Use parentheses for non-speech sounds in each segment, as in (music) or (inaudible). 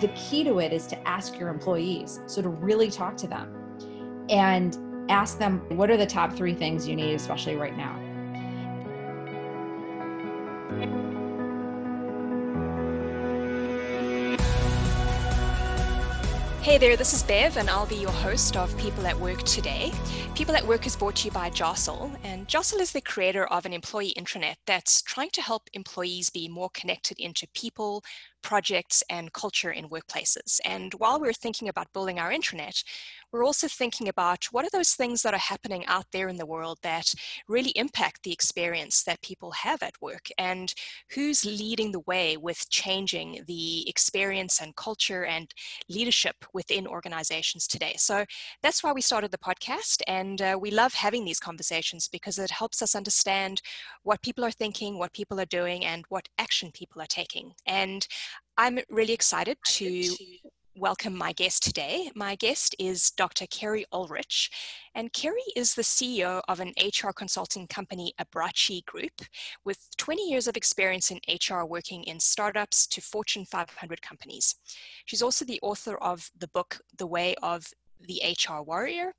the key to it is to ask your employees. So to really talk to them and ask them what are the top three things you need, especially right now. Hey there, this is Bev, and I'll be your host of People at Work today. People at Work is brought to you by Jostle, and Jostle is the creator of an employee intranet that's trying to help employees be more connected into people, projects, and culture in workplaces. And while we're thinking about building our intranet, we're also thinking about what are those things that are happening out there in the world that really impact the experience that people have at work and who's leading the way with changing the experience and culture and leadership within organizations today. So that's why we started the podcast and uh, we love having these conversations because it helps us understand what people are thinking, what people are doing and what action people are taking. And I'm really excited to welcome my guest today. My guest is Dr. Kerry Ulrich, and Kerry is the CEO of an HR consulting company, Abrachi Group, with 20 years of experience in HR working in startups to Fortune 500 companies. She's also the author of the book, The Way of the HR Warrior.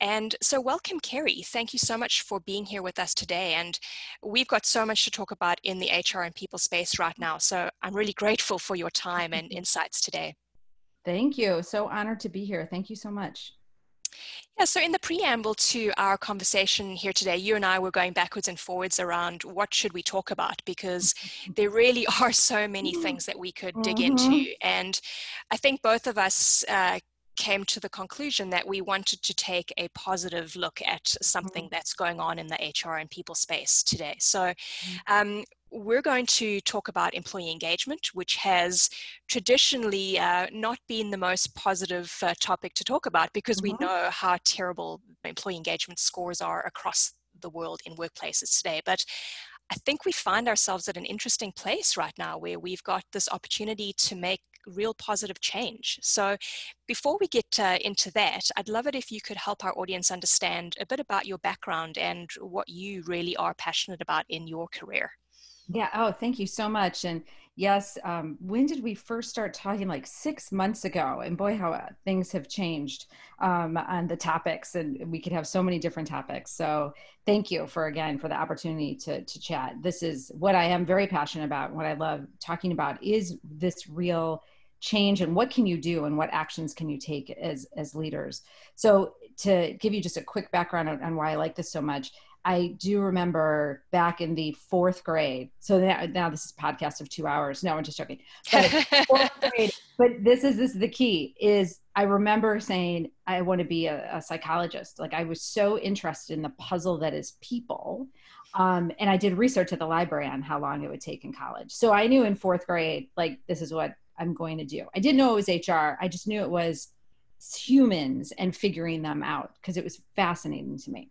And so, welcome, Kerry. Thank you so much for being here with us today. And we've got so much to talk about in the HR and people space right now. So, I'm really grateful for your time and (laughs) insights today. Thank you. So honored to be here. Thank you so much. Yeah, so in the preamble to our conversation here today, you and I were going backwards and forwards around what should we talk about because (laughs) there really (laughs) are so many mm-hmm. things that we could dig mm-hmm. into. And I think both of us uh, came to the conclusion that we wanted to take a positive look at something mm-hmm. that's going on in the HR and people space today. So, mm-hmm. um, we're going to talk about employee engagement, which has traditionally uh, not been the most positive uh, topic to talk about because mm-hmm. we know how terrible employee engagement scores are across the world in workplaces today. But I think we find ourselves at an interesting place right now where we've got this opportunity to make real positive change. So, before we get uh, into that, I'd love it if you could help our audience understand a bit about your background and what you really are passionate about in your career. Yeah. Oh, thank you so much. And yes, um, when did we first start talking? Like six months ago. And boy, how uh, things have changed um, on the topics, and we could have so many different topics. So thank you for again for the opportunity to to chat. This is what I am very passionate about. What I love talking about is this real change and what can you do and what actions can you take as as leaders so to give you just a quick background on, on why i like this so much I do remember back in the fourth grade. So now, now this is podcast of two hours. No, I'm just joking. But, (laughs) grade, but this is this is the key. Is I remember saying I want to be a, a, psychologist. Like I was so interested in the puzzle that is people, um, and I did research at the library on how long it would take in college. So I knew in fourth grade, like this is what I'm going to do. I didn't know it was HR. I just knew it was humans and figuring them out because it was fascinating to me.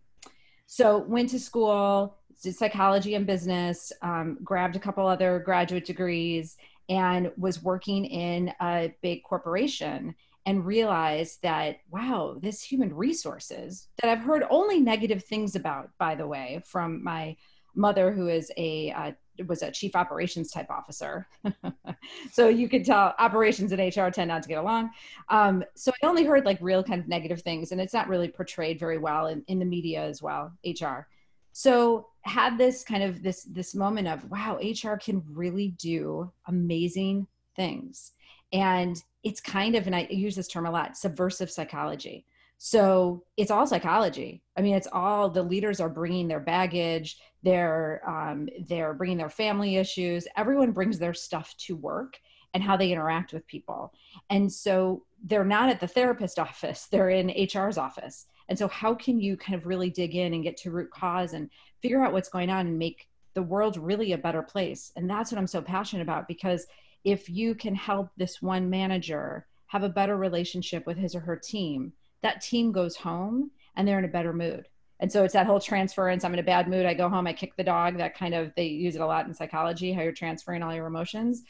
So went to school, did psychology and business, um, grabbed a couple other graduate degrees, and was working in a big corporation and realized that wow this human resources that i've heard only negative things about by the way from my mother who is a uh, was a chief operations type officer. (laughs) so you could tell operations and HR tend not to get along. Um, so I only heard like real kind of negative things, and it's not really portrayed very well in, in the media as well, HR. So had this kind of this this moment of wow, HR can really do amazing things. And it's kind of, and I use this term a lot, subversive psychology so it's all psychology. I mean it's all the leaders are bringing their baggage they're um, they're bringing their family issues. Everyone brings their stuff to work and how they interact with people. And so they're not at the therapist (laughs) office they're in hr's office. And so how can you kind of really dig in and get to root cause and figure out what's going on and make the world really a better place? And that's what i'm so passionate about because if you can help this one manager have a better relationship with his or her team that team goes home and they're in a better mood. And so it's that whole transference. I'm in a bad mood. I go home, I kick the dog. That kind of, they use it a lot in psychology, how you're transferring all your emotions.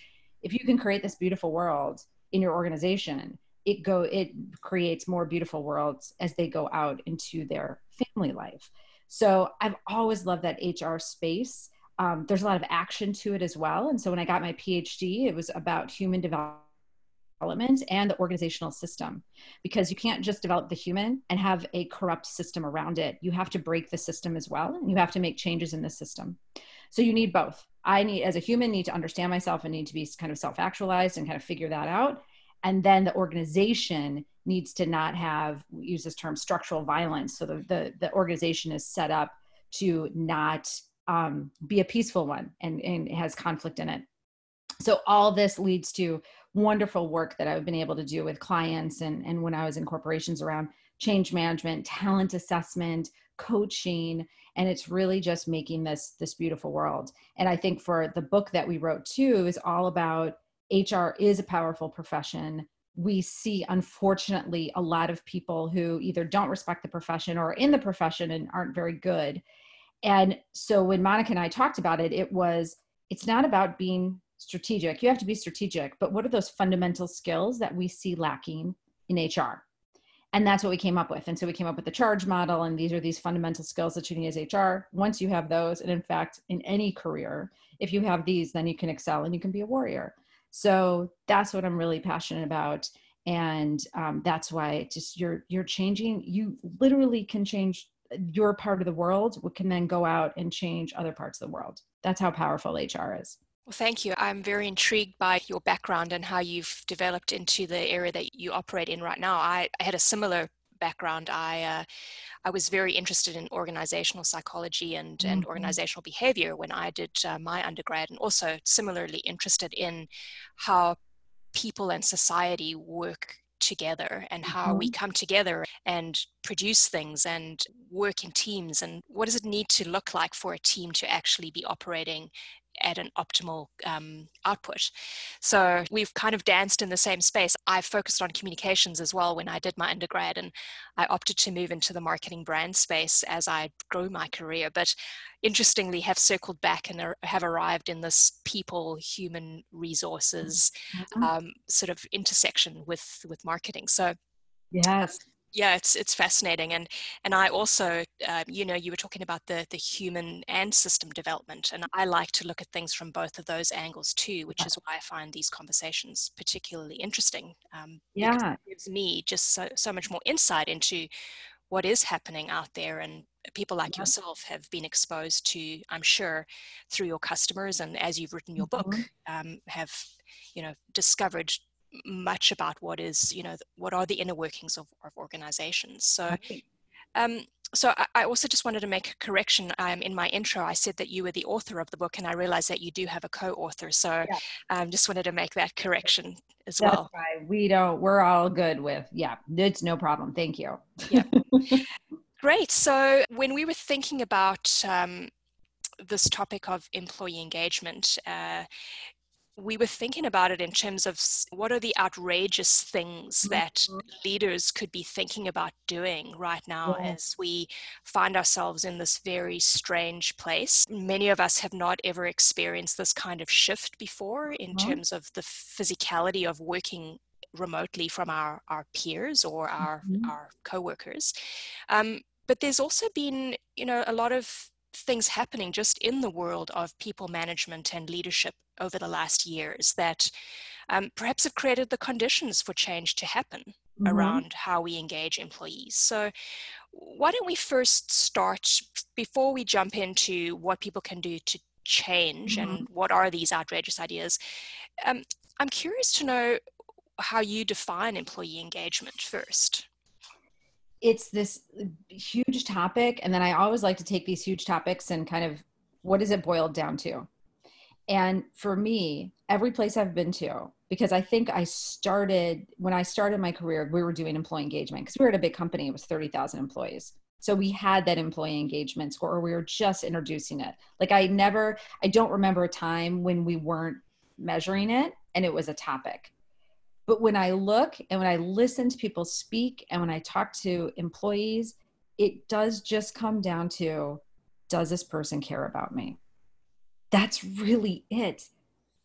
If you can create this beautiful world in your organization, it go it creates more beautiful worlds as they go out into their family life. So I've always loved that HR space. Um, there's a lot of action to it as well. And so when I got my PhD, it was about human development development and the organizational system because you can't just develop the human and have a corrupt system around it. You have to break the system as well and you have to make changes in the system. So you need both. I need as a human need to understand myself and need to be kind of self-actualized and kind of figure that out. And then the organization needs to not have use this term structural violence. So the the, the organization is set up to not um, be a peaceful one and, and has conflict in it so all this leads to wonderful work that I've been able to do with clients and, and when I was in corporations around change management, talent assessment, coaching, and it's really just making this this beautiful world. And I think for the book that we wrote too is all about HR is a powerful profession. We see unfortunately a lot of people who either don't respect the profession or in the profession and aren't very good. And so when Monica and I talked about it, it was it's not about being strategic. You have to be strategic, but what are those fundamental skills that we see lacking in HR? And that's what we came up with. And so we came up with the charge model, and these are these fundamental skills that you need as HR. Once you have those, and in fact, in any career, if you have these, then you can excel and you can be a warrior. So that's what I'm really passionate about. And um, that's why just you're you're changing. You literally can change your part of the world. Can then go out and change other parts of the world. That's how powerful HR is. Well, thank you. I'm very intrigued by your background and how you've developed into the area that you operate in right now. I, I had a similar background. I uh, I was very interested in organizational psychology and, mm-hmm. and organizational behavior when I did uh, my undergrad, and also similarly interested in how people and society work together and how mm-hmm. we come together and produce things and work in teams and what does it need to look like for a team to actually be operating at an optimal um, output. So we've kind of danced in the same space. I focused on communications as well when I did my undergrad, and I opted to move into the marketing brand space as I grew my career. But interestingly, have circled back and have arrived in this people, human resources mm-hmm. um, sort of intersection with with marketing. So yes yeah it's it's fascinating and and i also uh, you know you were talking about the the human and system development and i like to look at things from both of those angles too which is why i find these conversations particularly interesting um, yeah it gives me just so, so much more insight into what is happening out there and people like yeah. yourself have been exposed to i'm sure through your customers and as you've written your mm-hmm. book um, have you know discovered much about what is you know what are the inner workings of, of organizations so um, so I also just wanted to make a correction. Um, in my intro, I said that you were the author of the book, and I realized that you do have a co-author. So, yeah. um, just wanted to make that correction as That's well. Right. We don't. We're all good with. Yeah, it's no problem. Thank you. Yeah. (laughs) Great. So, when we were thinking about um, this topic of employee engagement, uh, we were thinking about it in terms of what are the outrageous things that mm-hmm. leaders could be thinking about doing right now yeah. as we find ourselves in this very strange place. Many of us have not ever experienced this kind of shift before in mm-hmm. terms of the physicality of working remotely from our, our peers or our, mm-hmm. our co-workers. Um, but there's also been, you know, a lot of things happening just in the world of people management and leadership over the last years that um, perhaps have created the conditions for change to happen mm-hmm. around how we engage employees. So, why don't we first start before we jump into what people can do to change mm-hmm. and what are these outrageous ideas? Um, I'm curious to know how you define employee engagement first it's this huge topic and then i always like to take these huge topics and kind of what is it boiled down to? And for me every place i've been to because i think i started when i started my career we were doing employee engagement because we were at a big company it was 30000 employees. So we had that employee engagement score or we were just introducing it. Like i never i don't remember a time when we weren't measuring it and it was a topic but when I look and when I listen to people speak and when I talk to employees, it does just come down to does this person care about me? That's really it.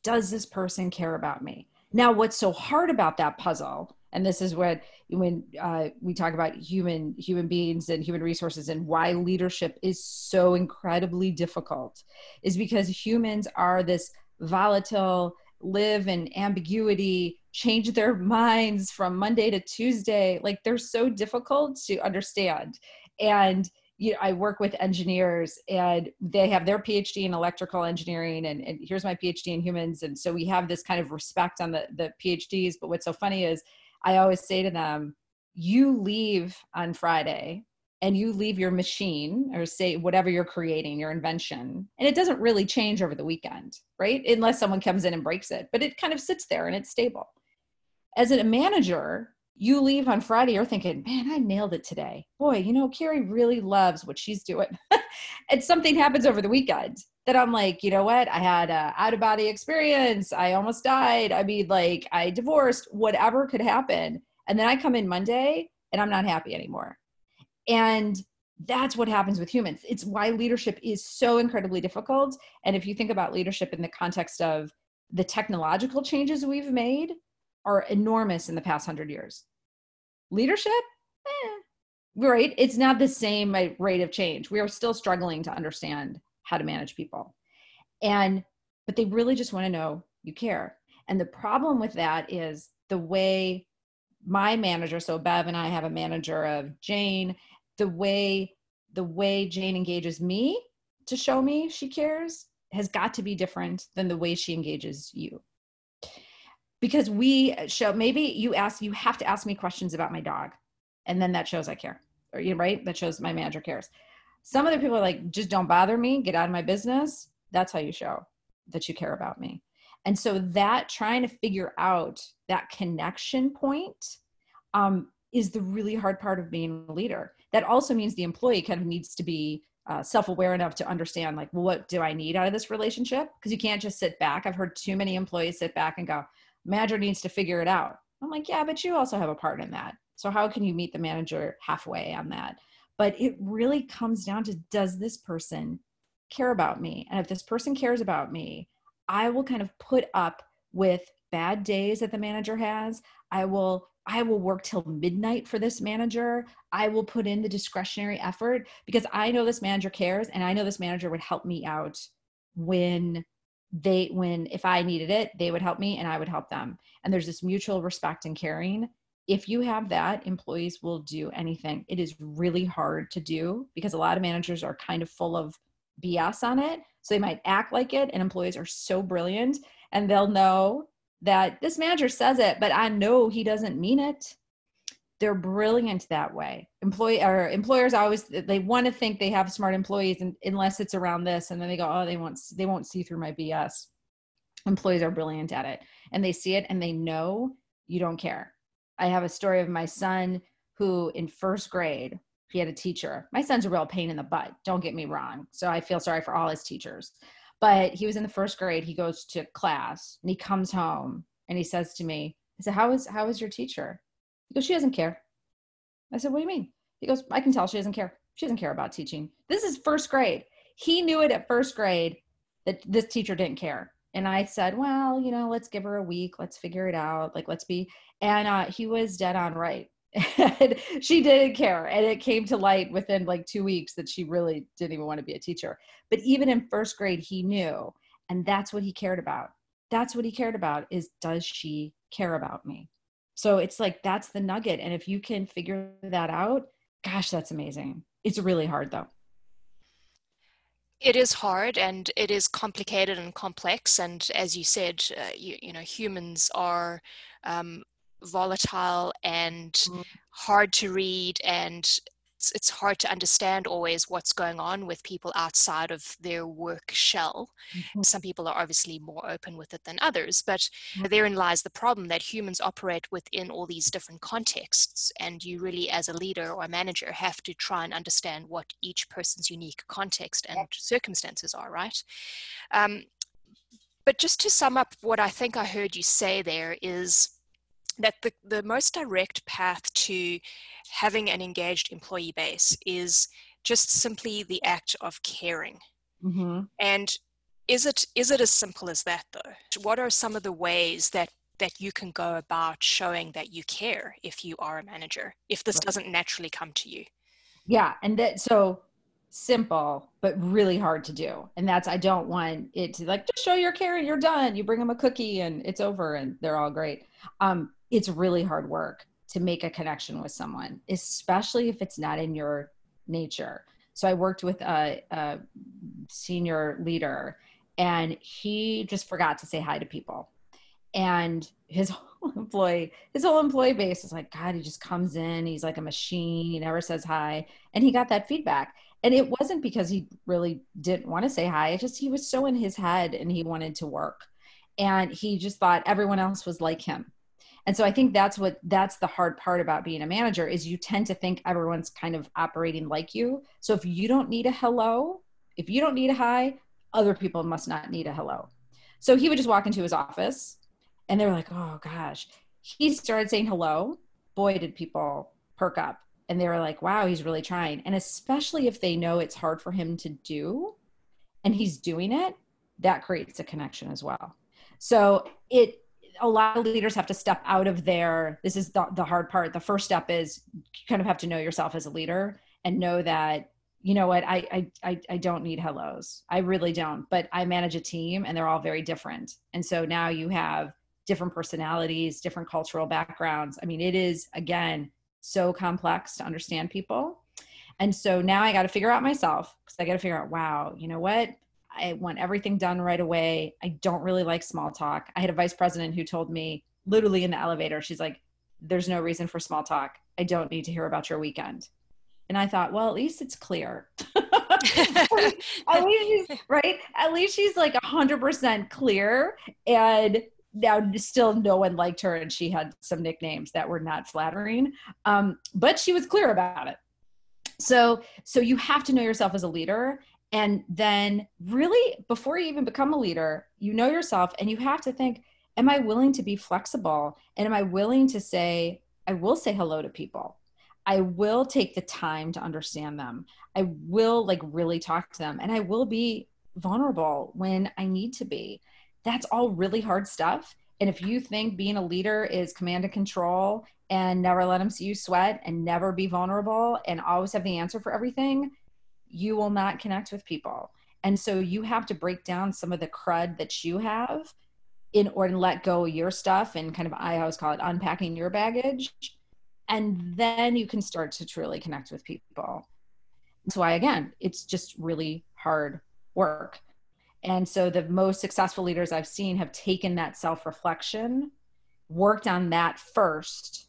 Does this person care about me? Now, what's so hard about that puzzle, and this is what when uh, we talk about human human beings and human resources and why leadership is so incredibly difficult, is because humans are this volatile live in ambiguity, change their (laughs) minds from Monday to Tuesday. Like they're so difficult to understand. And you know, I work with engineers and they have their PhD in electrical engineering and, and here's my PhD in humans. And so we have this kind of respect on the, the PhDs. But what's so funny is I always say to them, you leave on Friday and you leave your machine or say whatever you're creating, your invention, and it doesn't really change over the weekend, right? Unless someone comes in and breaks it, but it kind of sits there and it's stable. As a manager, you leave on Friday, you're thinking, man, I nailed it today. Boy, you know, Kerry really loves what she's doing. (laughs) and something happens over the weekend that I'm like, you know what? I had a out of body experience. I almost died. I mean, like I divorced, whatever could happen. And then I come in Monday and I'm not happy anymore. And that's what happens with humans. It's why leadership is so incredibly difficult. And if you think about leadership in the context of the technological changes we've made are enormous in the past hundred years. Leadership, eh, right? It's not the same rate of change. We are still struggling to understand how to manage people. And, but they really just want to know you care. And the problem with that is the way my manager, so Bev and I have a manager of Jane, the way the way Jane engages me to show me she cares has got to be different than the way she engages you. Because we show maybe you ask you have to ask me questions about my dog and then that shows I care. Or you right? That shows my manager cares. Some other people are like just don't bother me, get out of my business. That's how you show that you care about me. And so that trying to figure out that connection point um, is the really hard part of being a leader. That also means the employee kind of needs to be uh, self-aware enough to understand like well, what do i need out of this relationship? Because you can't just sit back. I've heard too many employees sit back and go manager needs to figure it out. I'm like yeah but you also have a part in that. So how can you meet the manager halfway on that? But it really comes down to does this person care about me? And if this person cares about me i will kind of put up with bad days that the manager has i will I will work till midnight for this manager. I will put in the discretionary effort because I know this manager cares and I know this manager would help me out when they when if I needed it, they would help me and I would help them. And there's this mutual respect and caring. If you have that, employees will do anything. It is really hard to do because a lot of managers are kind of full of BS on it. So they might act like it and employees are so brilliant and they'll know that this manager says it, but I know he doesn't mean it. They're brilliant that way. Employee or employers always they want to think they have smart employees, and unless it's around this, and then they go, oh, they won't they won't see through my BS. Employees are brilliant at it, and they see it, and they know you don't care. I have a story of my son who, in first grade, he had a teacher. My son's a real pain in the butt. Don't get me wrong. So I feel sorry for all his teachers. But he was in the first grade. He goes to class and he comes home and he says to me, I said, How is how is your teacher? He goes, She doesn't care. I said, What do you mean? He goes, I can tell she doesn't care. She doesn't care about teaching. This is first grade. He knew it at first grade that this teacher didn't care. And I said, Well, you know, let's give her a week. Let's figure it out. Like, let's be. And uh, he was dead on right and she didn't care and it came to light within like two weeks that she really didn't even want to be a teacher. But even in first grade he knew and that's what he cared about. That's what he cared about is does she care about me? So it's like that's the nugget and if you can figure that out gosh that's amazing. It's really hard though. It is hard and it is complicated and complex and as you said uh, you, you know humans are um, volatile and mm. hard to read and it's, it's hard to understand always what's going on with people outside of their work shell. Mm-hmm. Some people are obviously more open with it than others, but mm-hmm. therein lies the problem that humans operate within all these different contexts. And you really, as a leader or a manager, have to try and understand what each person's unique context and circumstances are, right? Um, but just to sum up what I think I heard you say there is that the, the most direct path to having an engaged employee base is just simply the act of caring. Mm-hmm. And is it is it as simple as that though? What are some of the ways that that you can go about showing that you care if you are a manager, if this right. doesn't naturally come to you? Yeah, and that so simple but really hard to do and that's i don't want it to like just show your care and you're done you bring them a cookie and it's over and they're all great um, it's really hard work to make a connection with someone especially if it's not in your nature. So i worked with a, a senior leader and he just forgot to say hi to people. And his (laughs) whole employee his whole employee base is like god he just comes in he's like a machine he never says hi. And he got that feedback. And it wasn't because he really didn't want to say hi it just he was so in his head and he wanted to work. And he just thought everyone else was like him and so i think that's what that's the hard part about being a manager is you tend to think everyone's kind of operating like you. So if you don't need a hello if you don't need a hi other people must not need a hello. So he would just walk into his office and they were like oh gosh. He started saying hello. Boy did people perk up. And they were like wow he's really trying. And especially if they know it's hard for him to do and he's doing it that creates a connection as well. So it a lot of leaders have to step out of their this is the, the hard part the first step is you kind of have to know yourself as a leader and know that you know what I, I i don't need hellos i really don't but i manage a team and they're all very different and so now you have different personalities different cultural backgrounds i mean it is again so complex to understand people. And so now I got to figure out myself because I got to figure out, wow, you know what? I want everything done right away. I don't really like small talk. I had a vice president who told me literally in the elevator, she's like, there's no reason for small talk. I don't need to hear about your weekend. And I thought, well, at least it's clear. (laughs) at least she's right. At least she's like hundred percent clear. And now still no one liked her and she had some nicknames that were not flattering um, but she was clear about it so so you have to know yourself as a leader and then really before you even become a leader you know yourself and you have to think am i willing to be flexible? And am i willing to say i will say hello to people. I will take the time to understand them. I will like really talk to them and i will be vulnerable when i need to be. That's all really hard stuff. And if you think being a leader is command and control and never let them see you sweat and never be vulnerable and always have the answer for everything, you will not connect with people. And so you have to break down some of the crud that you have in order to let go of your stuff and kind of, I always call it unpacking your baggage. And then you can start to truly connect with people. That's why, again, it's just really hard work. And so the most successful leaders I've seen have taken that self reflection, worked on that first,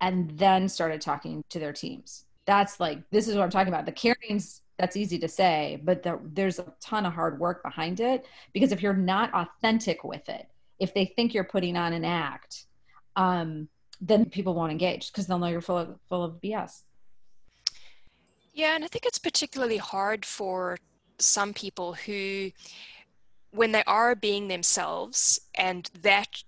and then started talking to their teams. That's like, this is what I'm talking about. The caring's that's easy to say, but the, there's a ton of hard work behind it because if you're not authentic with it, if they think you're putting on an act, um, then people won't engage because they'll know you're full of, full of BS. Yeah, and I think it's particularly hard for some people who, when they are being themselves and that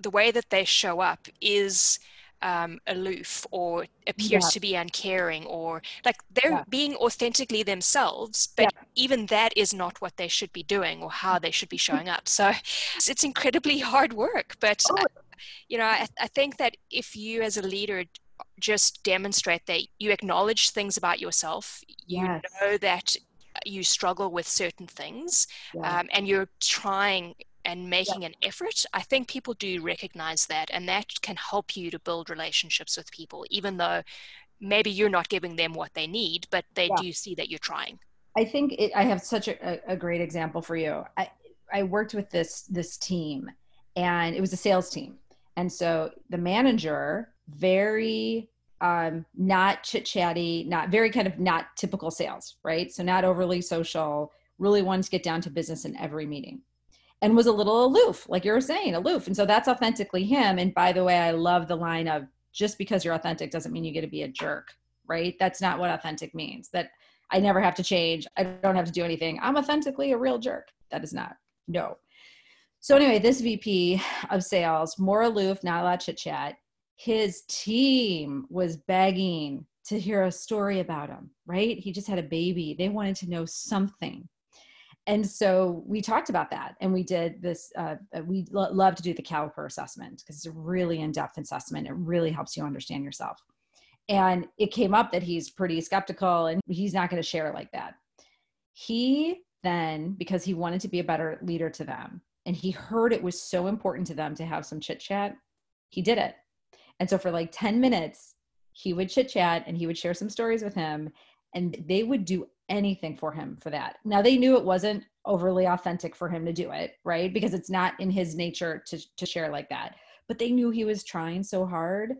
the way that they show up is um, aloof or appears yeah. to be uncaring or like they're yeah. being authentically themselves but yeah. even that is not what they should be doing or how they should be showing up so it's incredibly (laughs) hard work but oh. uh, you know I, I think that if you as a leader just demonstrate that you acknowledge things about yourself you yes. know that you struggle with certain things um, and you're trying and making yeah. an effort, I think people do recognize that, and that can help you to build relationships with people, even though maybe you're not giving them what they need, but they yeah. do see that you're trying. I think it, I have such a, a, great example for you. I, I worked with this this team, and it was a sales team, and so the manager very um, not chit chatty, not very kind of not typical sales, right? So not overly social, really wanted to get down to business in every meeting and was a little aloof, like you were saying, aloof. And so that's authentically him. And by the way, I love the line of just because you're authentic doesn't mean you get to be a jerk, right? That's not what authentic means. That I never have to change. I don't have to do anything. I'm authentically a real jerk. That is not. No. So anyway, this VP of sales, more aloof, not a lot chit chat his team was begging to hear a story about him, right? He just had a baby. They wanted to know something. And so we talked about that and we did this. Uh, uh we lo- love to do the caliper assessment because it's a really in depth assessment. It really helps you understand yourself. And it came up that he's pretty skeptical and he's not going to share like that. He then, because he wanted to be a better leader to them, and he heard it was so important to them to have some chit chat, he did it. And so for like 10 minutes, he would chit chat and he would share some stories with him, and they would do anything for him for that. Now they knew it wasn't overly authentic for him to do it, right? Because it's not in his nature to to share like that. But they knew he was trying so hard,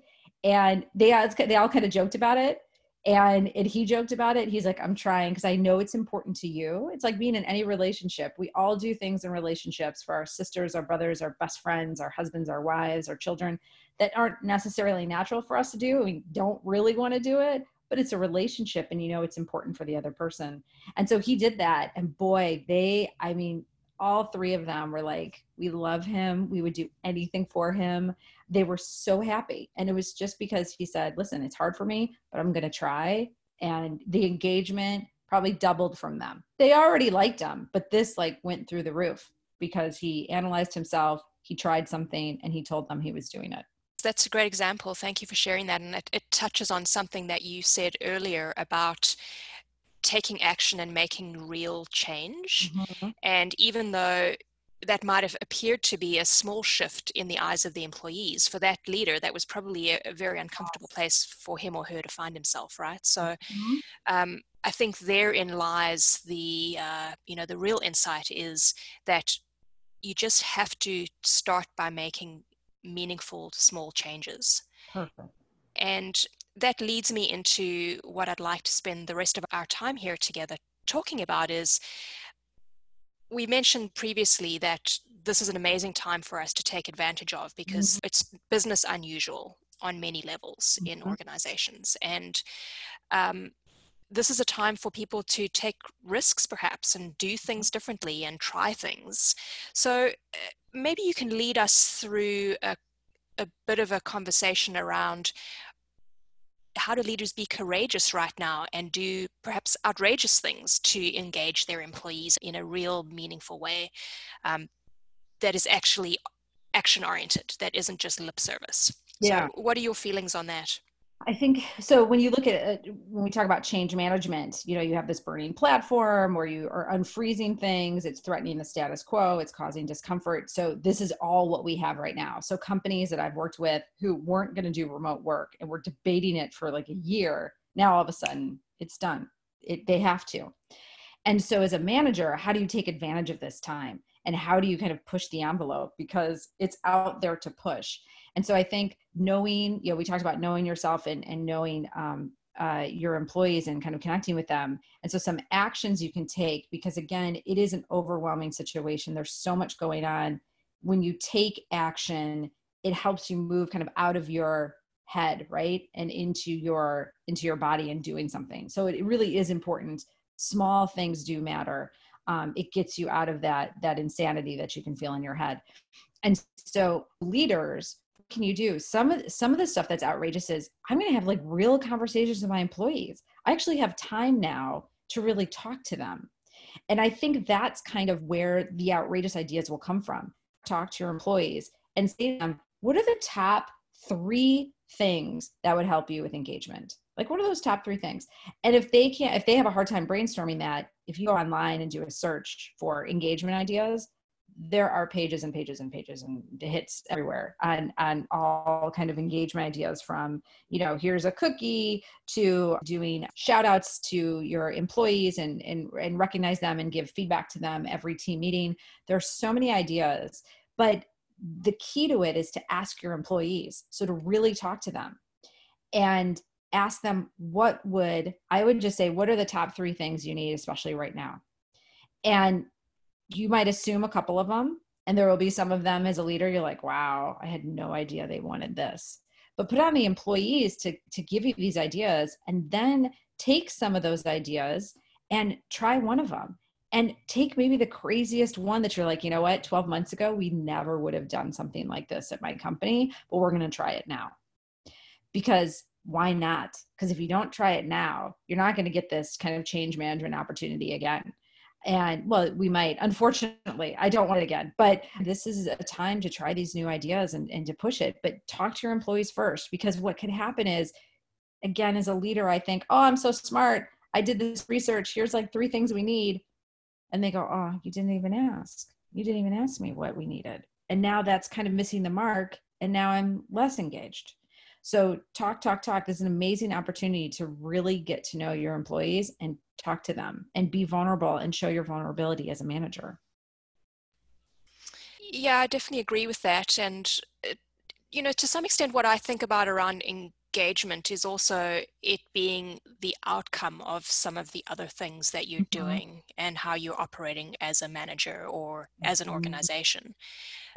and they they all kind of joked about it. And, and he joked about it. He's like, I'm trying because I know it's important to you. It's like being in any relationship. We all do things in relationships for our sisters, our brothers, our best friends, our husbands, our wives, our children that aren't necessarily natural for us to do. We don't really want to do it, but it's a relationship and you know it's important for the other person. And so he did that. And boy, they, I mean, all three of them were like, we love him. We would do anything for him. They were so happy. And it was just because he said, listen, it's hard for me, but I'm going to try. And the engagement probably doubled from them. They already liked him, but this like went through the roof because he analyzed himself, he tried something, and he told them he was doing it that's a great example. Thank you for sharing that. And it, it touches on something that you said earlier about taking action and making real change. Mm-hmm. And even though that might have appeared to be a small shift in the eyes of the employees, for that leader, that was probably a, a very uncomfortable place for him or her to find himself, right? So mm-hmm. um, I think therein lies the, uh, you know, the real insight is that you just have to start by making meaningful small changes. Perfect. And that leads me into what I'd like to spend the rest of our time here together talking about is we mentioned previously that this is an amazing time for us to take advantage of because mm-hmm. it's business unusual on many levels mm-hmm. in organizations and um, this is a time for people to take risks perhaps and do things differently and try things. So uh, maybe you can lead us through a, a bit of a conversation around how do leaders be courageous right now and do perhaps outrageous things to engage their employees in a real meaningful way um, that is actually action oriented that isn't just lip service. Yeah. so what are your feelings on that I think so. When you look at it, when we talk about change management, you know, you have this burning platform where you are unfreezing things, it's threatening the status quo, it's causing discomfort. So, this is all what we have right now. So, companies that I've worked with who weren't going to do remote work and were debating it for like a year, now all of a sudden it's done. It, they have to. And so, as a manager, how do you take advantage of this time? And how do you kind of push the envelope? Because it's out there to push and so i think knowing you know we talked about knowing yourself and, and knowing um, uh, your employees and kind of connecting with them. And so some actions you can take because again it is an overwhelming situation. There's so much going on. When you take action it helps you move kind of out of your head right? And into your into your body and doing something. So it really is important. Small things do matter. Um, it gets you out of that that insanity that you can feel in your head. And so leaders can you do? Some of some of the stuff that's outrageous is i'm going to have like real conversations with my employees. I actually have time now to really talk to them. And i think that's kind of where the outrageous ideas will come from. Talk to your employees and say to them what are the top three things that would help you with engagement? Like what are those top three things? And if they can't if they have a hard time brainstorming that if you go online and do a search for engagement ideas there are pages and pages and pages and hits everywhere on on all kind of engagement ideas from you know here's a cookie to doing shout outs to your employees and and, and recognize them and give feedback to them every team meeting. There's so many ideas but the key to it is to ask your employees so to really talk to them and ask them what would i would just say what are the top three things you need especially right now? And you might assume a couple of them and there will be some of them as a leader you're like wow i had no idea they wanted this. But put on the employees to to give you these ideas and then take some of those ideas and try one of them. And take maybe the craziest one that you're like you know what? 12 months ago we never would have done something like this at my company but we're going to try it now. Because why not? Because if you don't try it now you're not going to get this kind of change management opportunity again and well we might unfortunately i don't want it again but this is a time to try these new ideas and, and to push it but talk to your employees first because what can happen is again, as a leader, I think, oh, I'm so smart. I did this research. Here's like three things we need. And they go, oh, you didn't even ask. You didn't even ask me what we needed. And now that's kind of missing the mark. And now I'm less engaged. So, talk, talk, talk is an amazing opportunity to really get to know your employees and talk to them and be vulnerable and show your vulnerability as a manager. Yeah, I definitely agree with that. And, uh, you know, to some extent, what I think about around engagement is also it being the outcome of some of the other things that you're mm-hmm. doing and how you're operating as a manager or mm-hmm. as an mm-hmm. organization.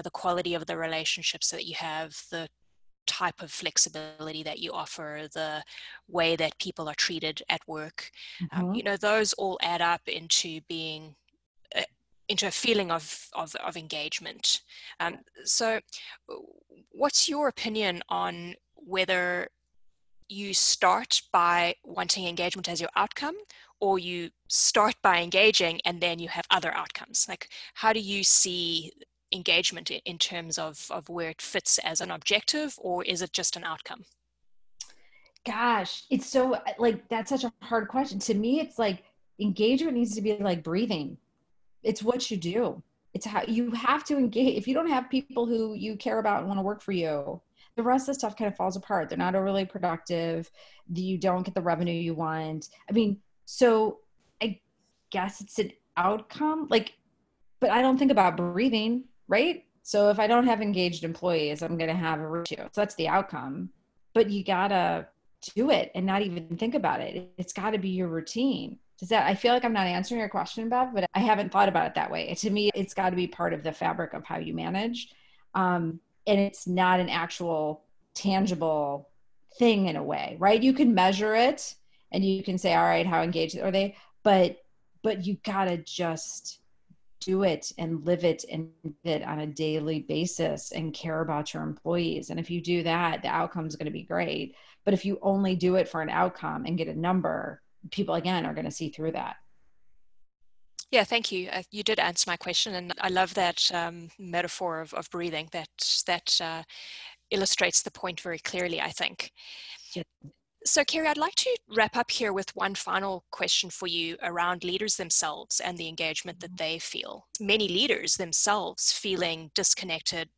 The quality of the relationships that you have, the type of flexibility that you offer, the way that people are treated at work, um, mm-hmm. um, you know, those all add up into being uh, into a feeling of of, of engagement. Um, so, what's your opinion on whether you start by wanting engagement as your outcome, or you start by engaging and then you have other outcomes? Like, how do you see engagement in terms of, of where it fits as an objective or is it just an outcome? Gosh, it's so like that's such a hard question. To me, it's like engagement needs to be like breathing. It's what you do. It's how you have to engage. If you don't have people who you care about and want to work for you, the rest of the stuff kind of falls apart. They're not overly productive. You don't get the revenue you want. I mean, so I guess it's an outcome. Like, but I don't think about breathing right? So if I don't have engaged employees, I'm going to have attrition. So that's the outcome. But you got to do it and not even think about it. It's got to be your routine. Does that, I feel like I'm not answering your question, Bev, but I haven't thought about it that way. To me, it's got to be part of the fabric of how you manage. Um, and it's not an actual tangible thing in a way, right? You can measure it and you can say, all right, how engaged are they? But, but you got to just do it and live it and it on a daily basis and care about your employees. And if you do that, the outcome is going to be great. But if you only do it for an outcome and get a number, people again are going to see through that. Yeah, thank you. Uh, you did answer my question, and I love that um, metaphor of, of breathing. That that uh, illustrates the point very clearly. I think. Yeah. So, Kerry, I'd like to wrap up here with one final question for you around leaders themselves and the engagement that they feel. Many leaders themselves feeling disconnected,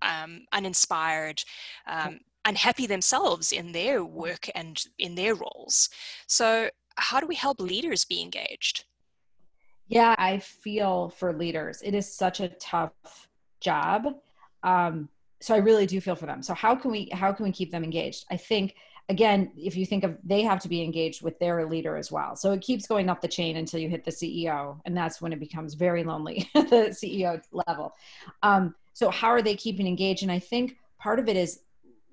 um, uninspired, um, unhappy themselves in their work and in their roles. So, how do we help leaders be engaged? Yeah, I feel for leaders. It is such a tough job. Um, so I really do feel for them. So how can we how can we keep them engaged? I think again, if you think of they have to be engaged with their leader as well. So it keeps going up the chain until you hit the CEO, and that's when it becomes very lonely at (laughs) the CEO level. Um, so how are they keeping engaged? And I think part of it is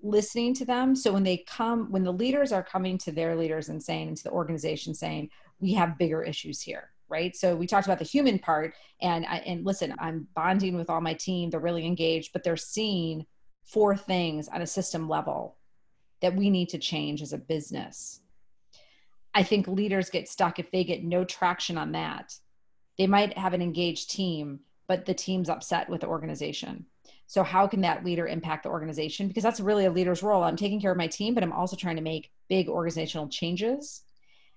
listening to them. So when they come, when the leaders are coming to their leaders and saying to the organization saying, we have bigger issues here. Right. So we talked about the human part and I, and listen, I'm bonding with all my team. They're really engaged, but they're seeing four things on a system level that we need to change as a business. I think leaders get stuck if they get no traction on that. They might have an engaged team, but the team's upset with the organization. So, how can that leader impact the organization? Because that's really a leader's role. I'm taking care of my team, but I'm also trying to make big organizational changes.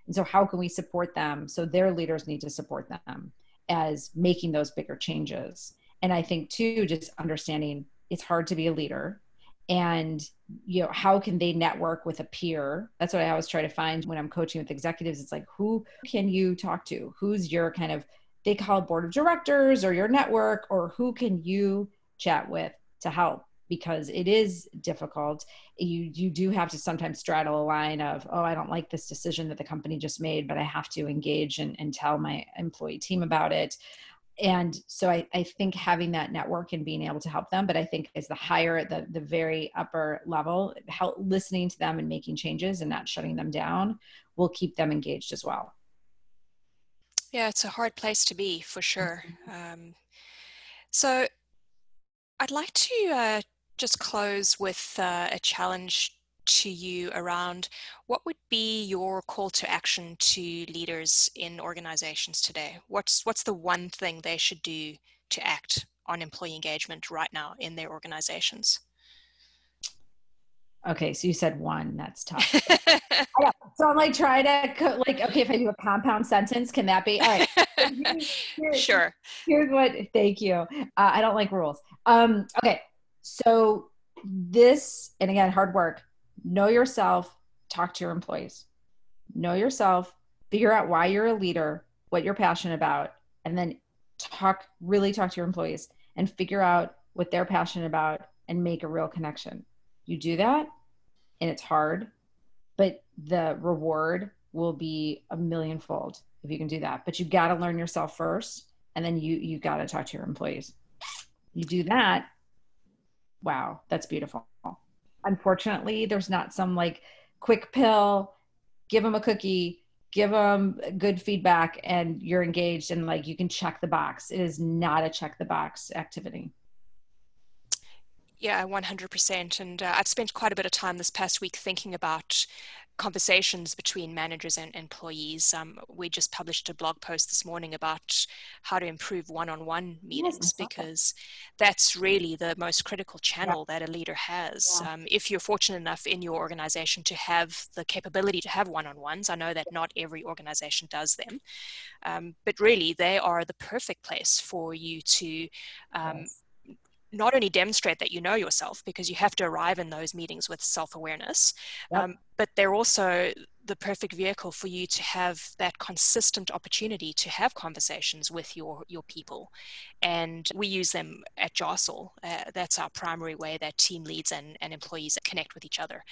And so, how can we support them? So, their leaders need to support them as making those bigger changes. And I think, too, just understanding it's hard to be a leader and you know how can they network with a peer? That's what i always try to find when i'm coaching with executives. It's like who can you talk to? Who's your kind of they call board of directors or your network or who can you chat with to help? Because it is difficult. You you do have to sometimes straddle a line of oh i don't like this decision that the company just made but i have to engage and, and tell my employee team about it and so I, I think having that network and being able to help them but i think as the higher the the very upper level help listening to them and making changes and not shutting them down will keep them engaged as well yeah it's a hard place to be for sure mm-hmm. um, so i'd like to uh, just close with uh, a challenge to you around what would be your call to action to leaders in organizations today? What's what's the one thing they should do to act on employee engagement right now in their organizations? Okay, so you said one. That's (laughs) tough. so I'm like trying to like okay, if I do a compound sentence, can that be all right? (laughs) Here's, sure. Here's what. Thank you. Uh, I don't like rules. Um, okay, so this and again, hard work. Know yourself. Talk to your employees. Know yourself. Figure out why you're a leader, what you're passionate about, and then talk. Really talk to your employees and figure out what they're passionate about and make a real connection you do that and it's hard but the reward will be a millionfold if you can do that but you got to learn yourself first and then you you got to talk to your employees you do that wow that's beautiful unfortunately there's not some like quick pill give them a cookie give them good feedback and you're engaged and like you can check the box it is not a check the box activity yeah, 100%. And uh, I've spent quite a bit of time this past week thinking about conversations between managers and employees. Um, we just published a blog post this morning about how to improve one on one meetings because that's really the most critical channel yeah. that a leader has. Yeah. Um, if you're fortunate enough in your organization to have the capability to have one on ones, I know that not every organization does them, um, but really they are the perfect place for you to. Um, yes not only demonstrate that you know yourself because you have to arrive in those meetings with self-awareness yep. um, but they're also the perfect vehicle for you to have that consistent opportunity to have conversations with your your people. And we use them at jostle. Uh, that's our primary way that team leads and, and employees connect with each other.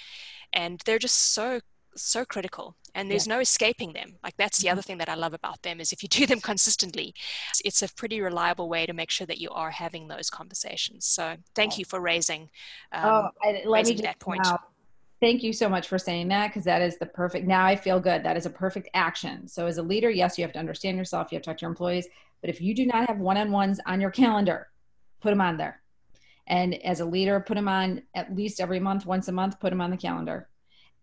And they're just so so critical and there's yeah. no escaping them. Like that's the other mm-hmm. thing that i love about them is if you do them consistently it's a pretty reliable way to make sure that you are having those conversations. So thank you for raising um, oh, I, let raising me that point. now, thank you so much for saying that because that is the perfect now i feel good. That is a perfect action. So as a leader yes you have to understand yourself you have to talk to your employees but if you do not have one-on-ones on your calendar put them on there. And as a leader put them on at least every month once a month put them on the calendar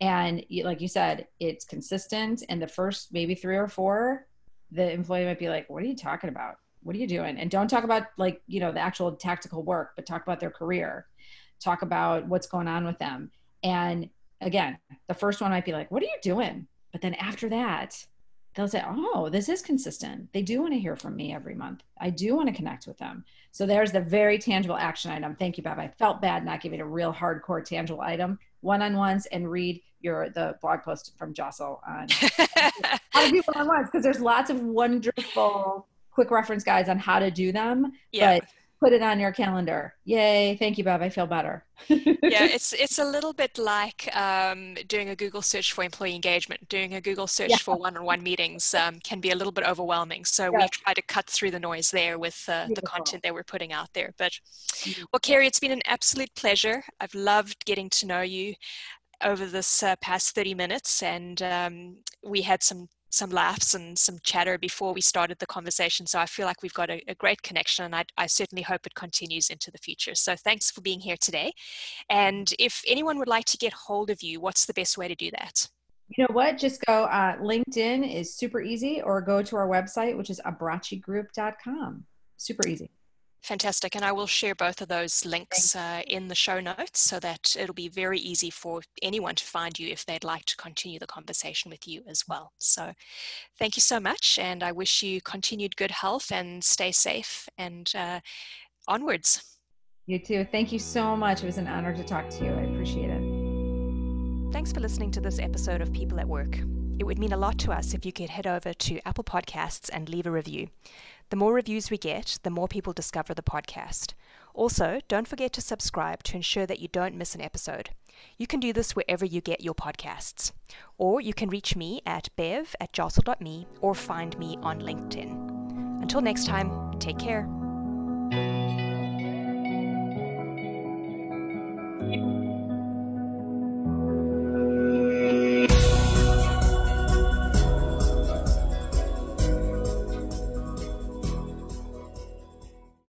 and like you said it's consistent. And the first maybe three or four the employee might be like what are you talking about? What are you doing? And don't talk about like you know the actual tactical work but talk about their career. Talk about what's going on with them. And again the first one might be like what are you doing? But then after that they'll say oh this is consistent. They do want to hear from me every month. I do want to connect with them. So there's the very tangible action item. Thank you bob. I felt bad not giving a real hardcore tangible item. One-on-ones and read your the blog post from Jostle on (laughs) how to do one-on-ones because there's lots of wonderful quick reference guides on how to do them. Yeah. But put it on your calendar. Yay! Thank you, Bob. I feel better. (laughs) yeah, it's it's a little bit like um, doing a Google search for employee engagement. Doing a Google search yeah. for one-on-one meetings um, can be a little bit overwhelming. So yeah. we try to cut through the noise there with uh, the content that we're putting out there. But well, Kerry, it's been an absolute pleasure. I've loved getting to know you over this uh, past 30 minutes and um, we had some some laughs and some chatter before we started the conversation. So I feel like we've got a, a great connection and I, I, certainly hope it continues into the future. So thanks for being here today. And if anyone would like to get hold of you, what's the best way to do that? You know what? Just go, uh, LinkedIn is super easy, or go to our website, which is abbracigroup.com. Super easy. Fantastic. And I will share both of those links uh, in the show notes so that it'll be very easy for anyone to find you if they'd like to continue the conversation with you as well. So thank you so much. And I wish you continued good health and stay safe and uh, onwards. You too. Thank you so much. It was an honor to talk to you. I appreciate it. Thanks for listening to this episode of People at Work. It would mean a lot to us if you could head over to Apple Podcasts and leave a review. The more reviews we get, the more people discover the podcast. Also, don't forget to subscribe to ensure that you don't miss an episode. You can do this wherever you get your podcasts. Or you can reach me at bev at jostle.me or find me on LinkedIn. Until next time, take care.